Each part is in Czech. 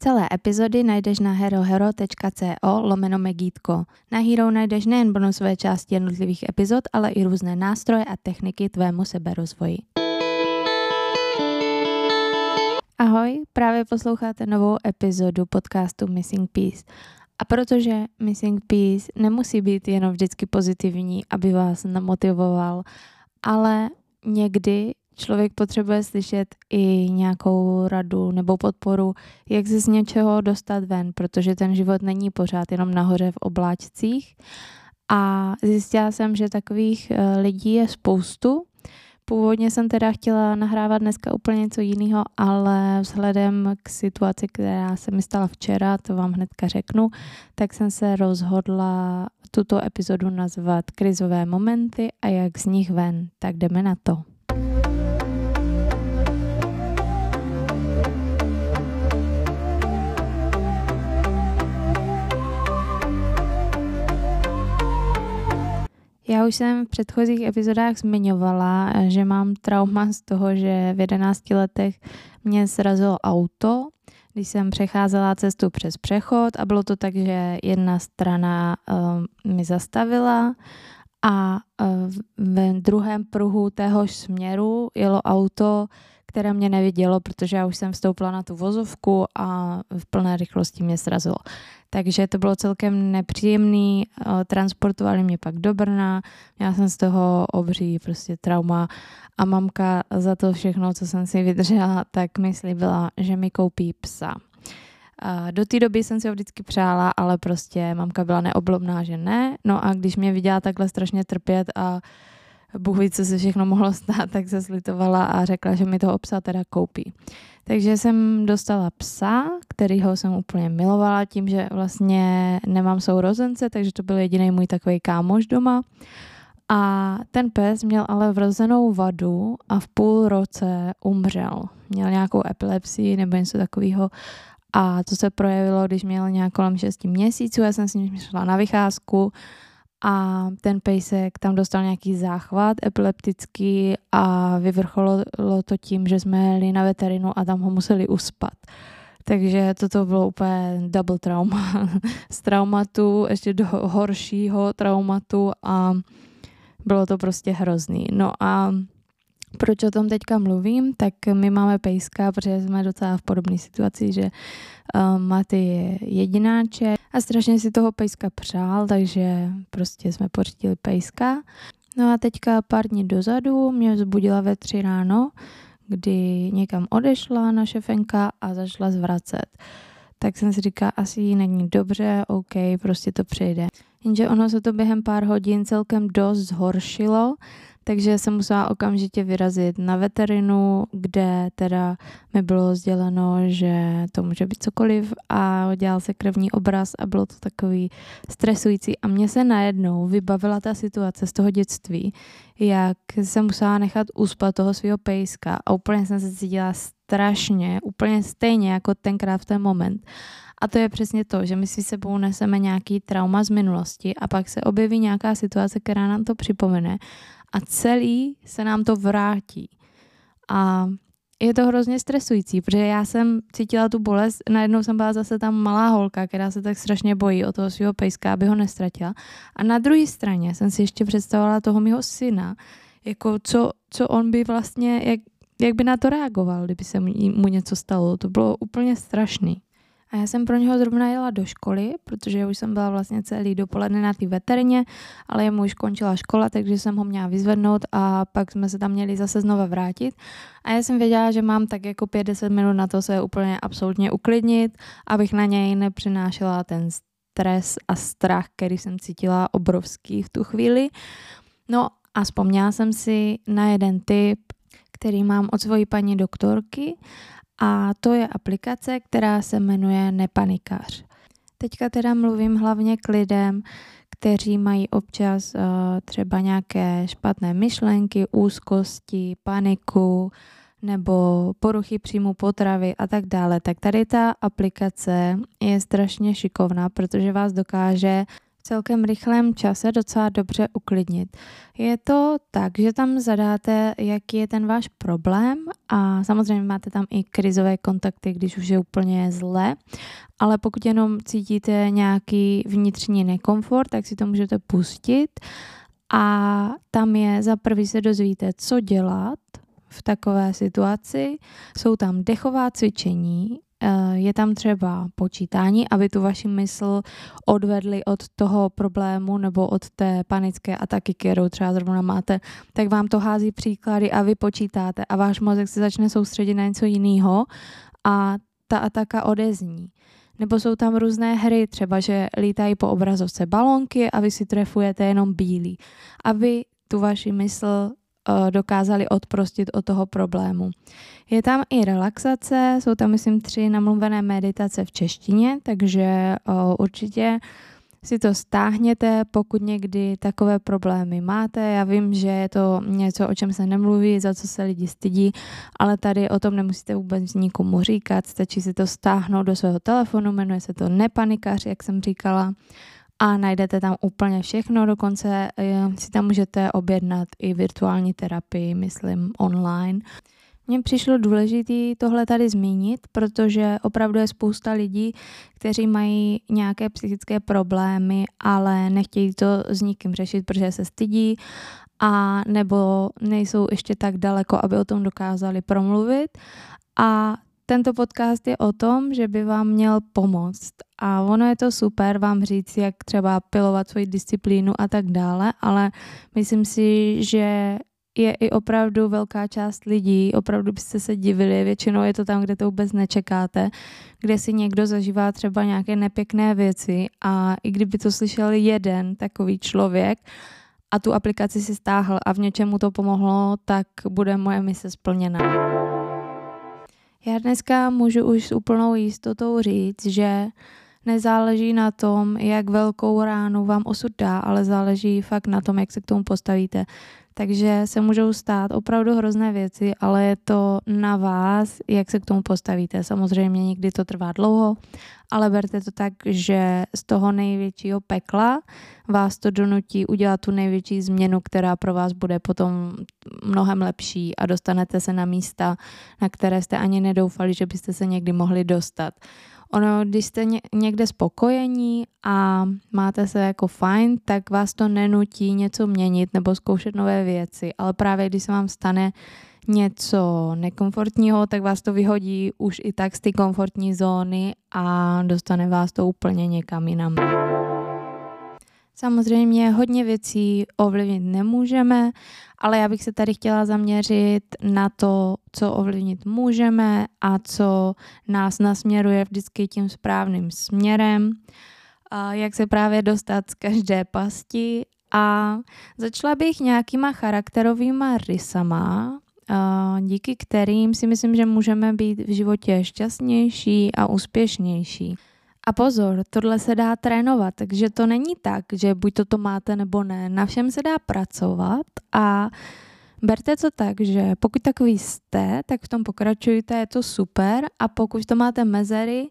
Celé epizody najdeš na herohero.co lomeno megítko. Na Hero najdeš nejen bonusové části jednotlivých epizod, ale i různé nástroje a techniky tvému seberozvoji. Ahoj, právě posloucháte novou epizodu podcastu Missing Piece. A protože Missing Piece nemusí být jenom vždycky pozitivní, aby vás namotivoval, ale někdy člověk potřebuje slyšet i nějakou radu nebo podporu, jak se z něčeho dostat ven, protože ten život není pořád jenom nahoře v obláčcích. A zjistila jsem, že takových eh, lidí je spoustu. Původně jsem teda chtěla nahrávat dneska úplně něco jiného, ale vzhledem k situaci, která se mi stala včera, to vám hnedka řeknu, tak jsem se rozhodla tuto epizodu nazvat Krizové momenty a jak z nich ven. Tak jdeme na to. Já už jsem v předchozích epizodách zmiňovala, že mám trauma z toho, že v 11 letech mě srazilo auto, když jsem přecházela cestu přes přechod a bylo to tak, že jedna strana uh, mi zastavila a uh, ve druhém pruhu téhož směru jelo auto, které mě nevidělo, protože já už jsem vstoupila na tu vozovku a v plné rychlosti mě srazilo. Takže to bylo celkem nepříjemný, eh, transportovali mě pak do Brna, měla jsem z toho obří prostě trauma a mamka za to všechno, co jsem si vydržela, tak mi slíbila, že mi koupí psa. Do té doby jsem si ho vždycky přála, ale prostě mamka byla neoblobná, že ne. No a když mě viděla takhle strašně trpět a Bůh ví, co se všechno mohlo stát, tak se slitovala a řekla, že mi toho psa teda koupí. Takže jsem dostala psa, kterýho jsem úplně milovala tím, že vlastně nemám sourozence, takže to byl jediný můj takový kámoš doma. A ten pes měl ale vrozenou vadu a v půl roce umřel. Měl nějakou epilepsii nebo něco takového. A to se projevilo, když měl nějak kolem 6 měsíců. Já jsem s ním šla na vycházku a ten pejsek tam dostal nějaký záchvat epileptický a vyvrcholilo to tím, že jsme jeli na veterinu a tam ho museli uspat. Takže toto bylo úplně double trauma. Z traumatu ještě do horšího traumatu a bylo to prostě hrozný. No a proč o tom teďka mluvím, tak my máme pejska, protože jsme docela v podobné situaci, že um, Maty je jedináče a strašně si toho pejska přál, takže prostě jsme pořídili pejska. No a teďka pár dní dozadu mě vzbudila ve tři ráno, kdy někam odešla naše fenka a začala zvracet. Tak jsem si říkala, asi jí není dobře, OK, prostě to přejde. Jenže ono se to během pár hodin celkem dost zhoršilo, takže jsem musela okamžitě vyrazit na veterinu, kde teda mi bylo sděleno, že to může být cokoliv a dělal se krevní obraz a bylo to takový stresující a mě se najednou vybavila ta situace z toho dětství, jak jsem musela nechat uspat toho svého pejska a úplně jsem se cítila strašně, úplně stejně jako tenkrát v ten moment. A to je přesně to, že my si sebou neseme nějaký trauma z minulosti a pak se objeví nějaká situace, která nám to připomene a celý se nám to vrátí. A je to hrozně stresující, protože já jsem cítila tu bolest, najednou jsem byla zase tam malá holka, která se tak strašně bojí o toho svého pejska, aby ho nestratila. A na druhé straně jsem si ještě představovala toho mého syna, jako co, co on by vlastně, jak, jak by na to reagoval, kdyby se mu něco stalo. To bylo úplně strašný. A já jsem pro něho zrovna jela do školy, protože už jsem byla vlastně celý dopoledne na té veterině, ale jemu už končila škola, takže jsem ho měla vyzvednout a pak jsme se tam měli zase znova vrátit. A já jsem věděla, že mám tak jako 50 minut na to se úplně absolutně uklidnit, abych na něj nepřinášela ten stres a strach, který jsem cítila obrovský v tu chvíli. No a vzpomněla jsem si na jeden tip, který mám od svojí paní doktorky a to je aplikace, která se jmenuje Nepanikář. Teďka teda mluvím hlavně k lidem, kteří mají občas uh, třeba nějaké špatné myšlenky, úzkosti, paniku nebo poruchy příjmu potravy a tak dále. Tak tady ta aplikace je strašně šikovná, protože vás dokáže v celkem rychlém čase docela dobře uklidnit. Je to tak, že tam zadáte, jaký je ten váš problém a samozřejmě máte tam i krizové kontakty, když už je úplně zle, ale pokud jenom cítíte nějaký vnitřní nekomfort, tak si to můžete pustit a tam je za prvý se dozvíte, co dělat v takové situaci. Jsou tam dechová cvičení, je tam třeba počítání, aby tu vaši mysl odvedli od toho problému nebo od té panické ataky, kterou třeba zrovna máte, tak vám to hází příklady a vy počítáte a váš mozek se začne soustředit na něco jiného a ta ataka odezní. Nebo jsou tam různé hry, třeba že lítají po obrazovce balonky a vy si trefujete jenom bílý. Aby tu vaši mysl Eh, dokázali odprostit od toho problému. Je tam i relaxace, jsou tam, myslím, tři namluvené meditace v češtině, takže eh, určitě si to stáhněte, pokud někdy takové problémy máte. Já vím, že je to něco, o čem se nemluví, za co se lidi stydí, ale tady o tom nemusíte vůbec nikomu říkat, stačí si to stáhnout do svého telefonu, jmenuje se to Nepanikař, jak jsem říkala a najdete tam úplně všechno, dokonce eh, si tam můžete objednat i virtuální terapii, myslím, online. Mně přišlo důležité tohle tady zmínit, protože opravdu je spousta lidí, kteří mají nějaké psychické problémy, ale nechtějí to s nikým řešit, protože se stydí a nebo nejsou ještě tak daleko, aby o tom dokázali promluvit. A tento podcast je o tom, že by vám měl pomoct. A ono je to super vám říct, jak třeba pilovat svoji disciplínu a tak dále, ale myslím si, že je i opravdu velká část lidí, opravdu byste se divili, většinou je to tam, kde to vůbec nečekáte, kde si někdo zažívá třeba nějaké nepěkné věci a i kdyby to slyšel jeden takový člověk a tu aplikaci si stáhl a v něčemu to pomohlo, tak bude moje mise splněna. Já dneska můžu už s úplnou jistotou říct, že nezáleží na tom, jak velkou ránu vám osud dá, ale záleží fakt na tom, jak se k tomu postavíte. Takže se můžou stát opravdu hrozné věci, ale je to na vás, jak se k tomu postavíte. Samozřejmě někdy to trvá dlouho, ale berte to tak, že z toho největšího pekla vás to donutí udělat tu největší změnu, která pro vás bude potom mnohem lepší a dostanete se na místa, na které jste ani nedoufali, že byste se někdy mohli dostat. Ono, když jste někde spokojení a máte se jako fajn, tak vás to nenutí něco měnit nebo zkoušet nové věci, ale právě když se vám stane něco nekomfortního, tak vás to vyhodí už i tak z té komfortní zóny a dostane vás to úplně někam jinam. Samozřejmě hodně věcí ovlivnit nemůžeme, ale já bych se tady chtěla zaměřit na to, co ovlivnit můžeme a co nás nasměruje vždycky tím správným směrem, jak se právě dostat z každé pasti a začala bych nějakýma charakterovýma rysama, díky kterým si myslím, že můžeme být v životě šťastnější a úspěšnější. A pozor, tohle se dá trénovat, takže to není tak, že buď to, to máte nebo ne. Na všem se dá pracovat a berte to tak, že pokud takový jste, tak v tom pokračujte, je to super a pokud to máte mezery,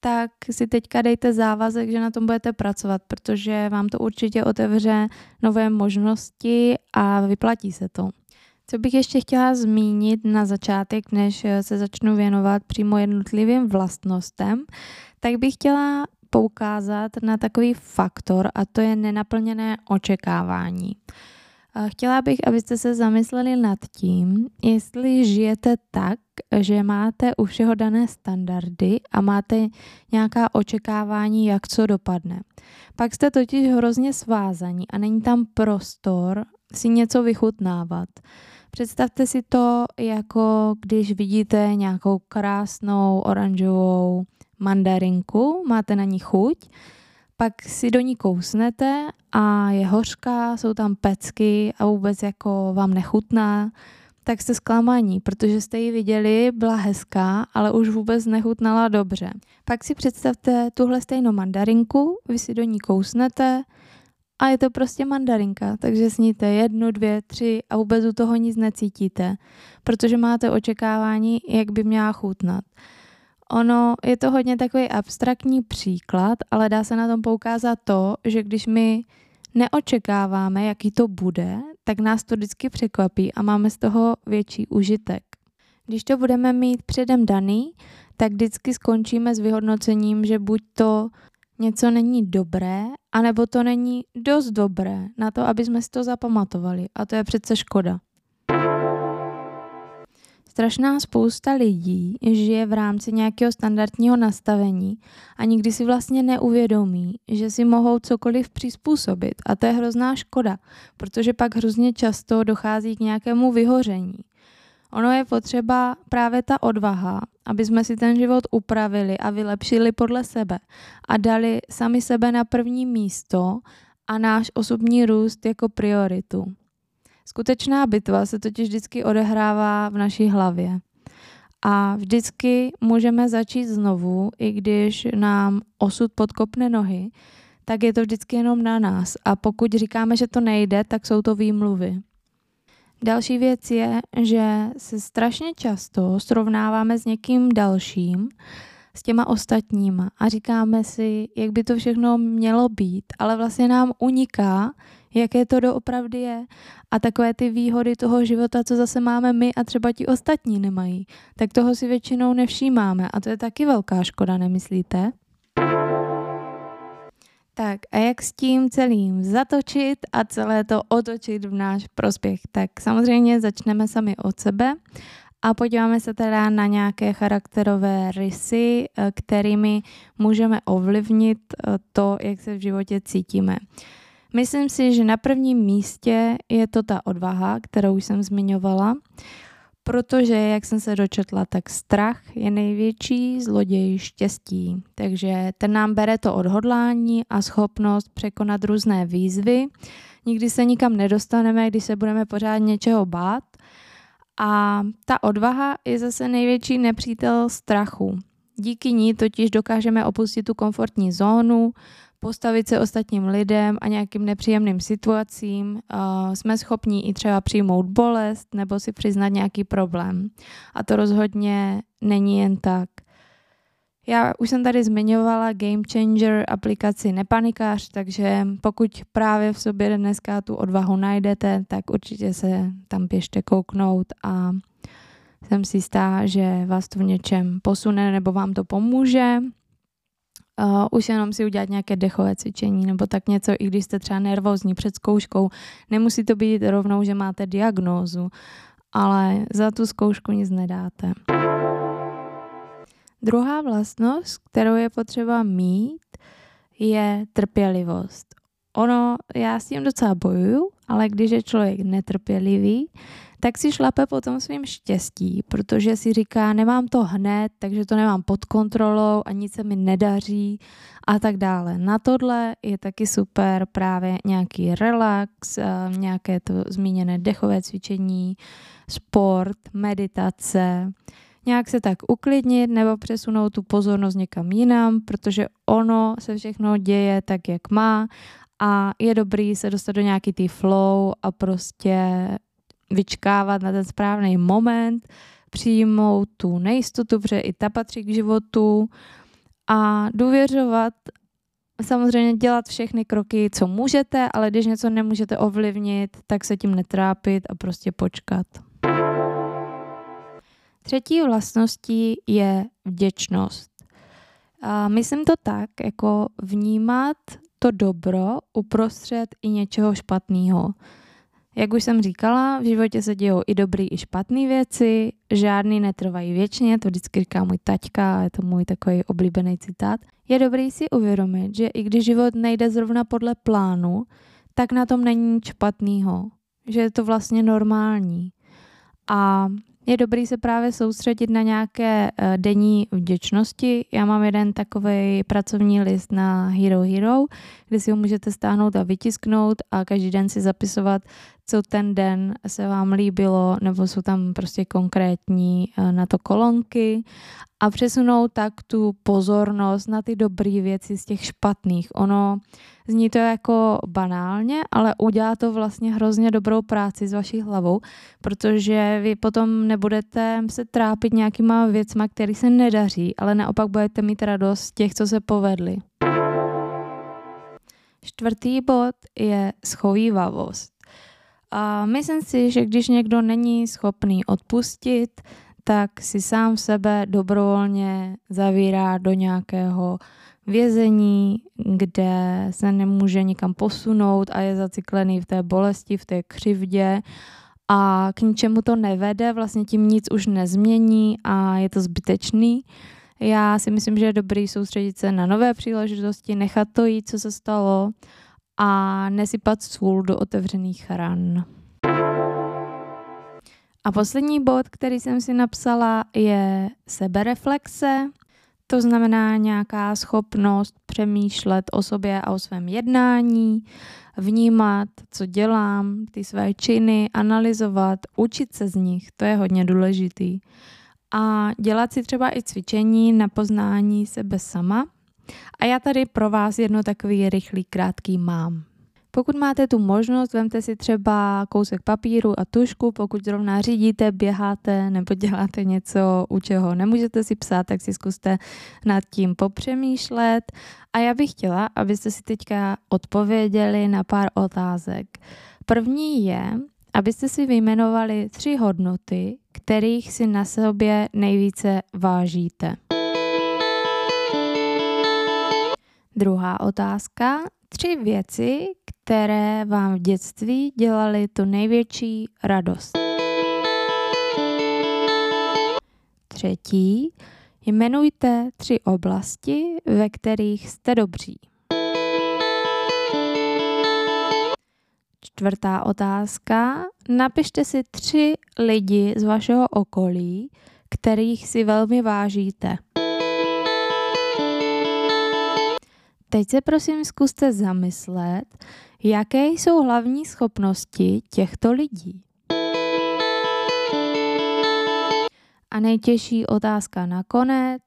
tak si teďka dejte závazek, že na tom budete pracovat, protože vám to určitě otevře nové možnosti a vyplatí se to. Co bych ještě chtěla zmínit na začátek, než se začnu věnovat přímo jednotlivým vlastnostem, tak bych chtěla poukázat na takový faktor a to je nenaplněné očekávání. Chtěla bych, abyste se zamysleli nad tím, jestli žijete tak, že máte u všeho dané standardy a máte nějaká očekávání, jak co dopadne. Pak jste totiž hrozně svázaní a není tam prostor si něco vychutnávat. Představte si to jako když vidíte nějakou krásnou oranžovou mandarinku, máte na ní chuť, pak si do ní kousnete a je hořká, jsou tam pecky a vůbec jako vám nechutná, tak jste zklamaní, protože jste ji viděli, byla hezká, ale už vůbec nechutnala dobře. Pak si představte tuhle stejnou mandarinku, vy si do ní kousnete a je to prostě mandarinka, takže sníte jednu, dvě, tři a vůbec u toho nic necítíte, protože máte očekávání, jak by měla chutnat. Ono je to hodně takový abstraktní příklad, ale dá se na tom poukázat to, že když my neočekáváme, jaký to bude, tak nás to vždycky překvapí a máme z toho větší užitek. Když to budeme mít předem daný, tak vždycky skončíme s vyhodnocením, že buď to něco není dobré, anebo to není dost dobré na to, aby jsme si to zapamatovali. A to je přece škoda. Strašná spousta lidí žije v rámci nějakého standardního nastavení a nikdy si vlastně neuvědomí, že si mohou cokoliv přizpůsobit. A to je hrozná škoda, protože pak hrozně často dochází k nějakému vyhoření. Ono je potřeba právě ta odvaha, aby jsme si ten život upravili a vylepšili podle sebe a dali sami sebe na první místo a náš osobní růst jako prioritu. Skutečná bitva se totiž vždycky odehrává v naší hlavě. A vždycky můžeme začít znovu, i když nám osud podkopne nohy, tak je to vždycky jenom na nás. A pokud říkáme, že to nejde, tak jsou to výmluvy. Další věc je, že se strašně často srovnáváme s někým dalším, s těma ostatníma a říkáme si, jak by to všechno mělo být, ale vlastně nám uniká, jaké to doopravdy je a takové ty výhody toho života, co zase máme my a třeba ti ostatní nemají, tak toho si většinou nevšímáme a to je taky velká škoda, nemyslíte? Tak a jak s tím celým zatočit a celé to otočit v náš prospěch? Tak samozřejmě začneme sami od sebe a podíváme se teda na nějaké charakterové rysy, eh, kterými můžeme ovlivnit eh, to, jak se v životě cítíme. Myslím si, že na prvním místě je to ta odvaha, kterou jsem zmiňovala, protože, jak jsem se dočetla, tak strach je největší zloděj štěstí. Takže ten nám bere to odhodlání a schopnost překonat různé výzvy. Nikdy se nikam nedostaneme, když se budeme pořád něčeho bát. A ta odvaha je zase největší nepřítel strachu. Díky ní totiž dokážeme opustit tu komfortní zónu, postavit se ostatním lidem a nějakým nepříjemným situacím. Jsme schopni i třeba přijmout bolest nebo si přiznat nějaký problém. A to rozhodně není jen tak. Já už jsem tady zmiňovala Game Changer aplikaci Nepanikář, takže pokud právě v sobě dneska tu odvahu najdete, tak určitě se tam běžte kouknout a jsem si jistá, že vás to v něčem posune nebo vám to pomůže. Uh, už jenom si udělat nějaké dechové cvičení nebo tak něco, i když jste třeba nervózní před zkouškou. Nemusí to být rovnou, že máte diagnózu, ale za tu zkoušku nic nedáte. Druhá vlastnost, kterou je potřeba mít, je trpělivost. Ono, já s tím docela bojuju, ale když je člověk netrpělivý, tak si šlape po tom svým štěstí, protože si říká, nemám to hned, takže to nemám pod kontrolou a nic se mi nedaří a tak dále. Na tohle je taky super právě nějaký relax, eh, nějaké to zmíněné dechové cvičení, sport, meditace, nějak se tak uklidnit nebo přesunout tu pozornost někam jinam, protože ono se všechno děje tak, jak má a je dobrý se dostat do nějaký tý flow a prostě vyčkávat na ten správný moment, přijmout tu nejistotu, protože i ta patří k životu a důvěřovat, samozřejmě dělat všechny kroky, co můžete, ale když něco nemůžete ovlivnit, tak se tím netrápit a prostě počkat. Třetí vlastností je vděčnost. A myslím to tak, jako vnímat to dobro uprostřed i něčeho špatného. Jak už jsem říkala, v životě se dějou i dobrý, i špatné věci, žádný netrvají věčně, to vždycky říká můj taťka, je to můj takový oblíbený citát. Je dobrý si uvědomit, že i když život nejde zrovna podle plánu, tak na tom není nic špatného, že je to vlastně normální. A je dobrý se právě soustředit na nějaké uh, denní vděčnosti. Já mám jeden takový pracovní list na Hero Hero, kde si ho můžete stáhnout a vytisknout a každý den si zapisovat co ten den se vám líbilo, nebo jsou tam prostě konkrétní eh, na to kolonky a přesunout tak tu pozornost na ty dobré věci z těch špatných. Ono zní to jako banálně, ale udělá to vlastně hrozně dobrou práci s vaší hlavou, protože vy potom nebudete se trápit nějakýma věcma, které se nedaří, ale naopak budete mít radost těch, co se povedly. Čtvrtý bod je schovývavost. A myslím si, že když někdo není schopný odpustit, tak si sám sebe dobrovolně zavírá do nějakého vězení, kde se nemůže nikam posunout a je zaciklený v té bolesti, v té křivdě a k ničemu to nevede, vlastně tím nic už nezmění a je to zbytečný. Já si myslím, že je dobrý soustředit se na nové příležitosti, nechat to jít, co se stalo a nesypat sůl do otevřených ran. A poslední bod, který jsem si napsala, je sebereflexe. To znamená nějaká schopnost přemýšlet o sobě a o svém jednání, vnímat, co dělám, ty své činy, analyzovat, učit se z nich, to je hodně důležitý. A dělat si třeba i cvičení na poznání sebe sama. A já tady pro vás jedno takový rychlý, krátký mám. Pokud máte tu možnost, vemte si třeba kousek papíru a tušku, pokud zrovna řídíte, běháte nebo děláte něco, u čeho nemůžete si psát, tak si zkuste nad tím popřemýšlet. A já bych chtěla, abyste si teďka odpověděli na pár otázek. První je, abyste si vyjmenovali tři hodnoty, kterých si na sobě nejvíce vážíte. Druhá otázka. Tři věci, které vám v dětství dělaly tu největší radost. Třetí, jmenujte tři oblasti, ve kterých jste dobří. Čtvrtá otázka. Napište si tři lidi z vašeho okolí, kterých si velmi vážíte. Teď se prosím zkuste zamyslet, jaké jsou hlavní schopnosti těchto lidí. A nejtěžší otázka nakonec.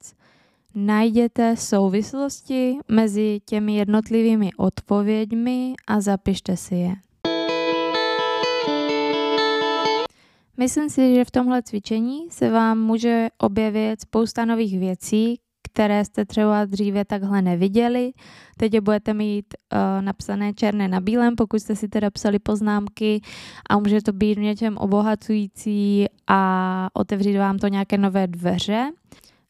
Najděte souvislosti mezi těmi jednotlivými odpověďmi a zapište si je. Myslím si, že v tomhle cvičení se vám může objevit spousta nových věcí, které jste třeba dříve takhle neviděli. Teď je budete mít uh, napsané černé na bílém, pokud jste si teda psali poznámky a může to být v něčem obohacující a otevřít vám to nějaké nové dveře.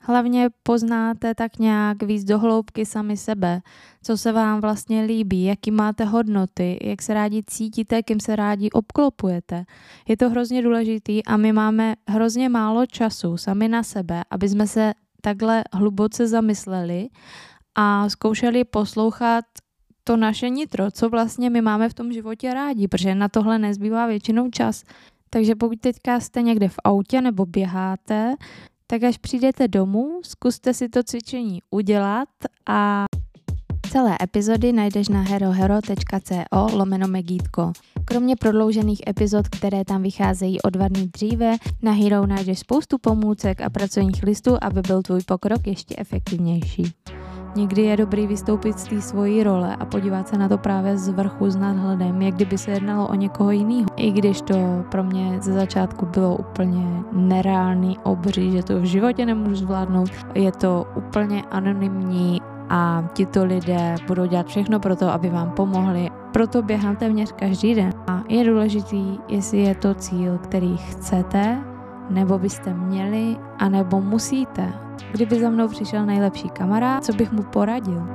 Hlavně poznáte tak nějak víc do hloubky sami sebe, co se vám vlastně líbí, jaký máte hodnoty, jak se rádi cítíte, kým se rádi obklopujete. Je to hrozně důležitý a my máme hrozně málo času sami na sebe, aby jsme se takhle hluboce zamysleli a zkoušeli poslouchat to naše nitro, co vlastně my máme v tom životě rádi, protože na tohle nezbývá většinou čas. Takže pokud teďka jste někde v autě nebo běháte, tak až přijdete domů, zkuste si to cvičení udělat a celé epizody najdeš na herohero.co lomeno megítko. Kromě prodloužených epizod, které tam vycházejí o dva dny dříve, na Hero najdeš spoustu pomůcek a pracovních listů, aby byl tvůj pokrok ještě efektivnější. Někdy je dobrý vystoupit z té svojí role a podívat se na to právě z vrchu s nadhledem, jak kdyby se jednalo o někoho jiného. I když to pro mě ze začátku bylo úplně nereálný obří, že to v životě nemůžu zvládnout, je to úplně anonymní a tito lidé budou dělat všechno pro to, aby vám pomohli. Proto běhám téměř každý den. A je důležitý, jestli je to cíl, který chcete, nebo byste měli, anebo musíte. Kdyby za mnou přišel nejlepší kamarád, co bych mu poradil?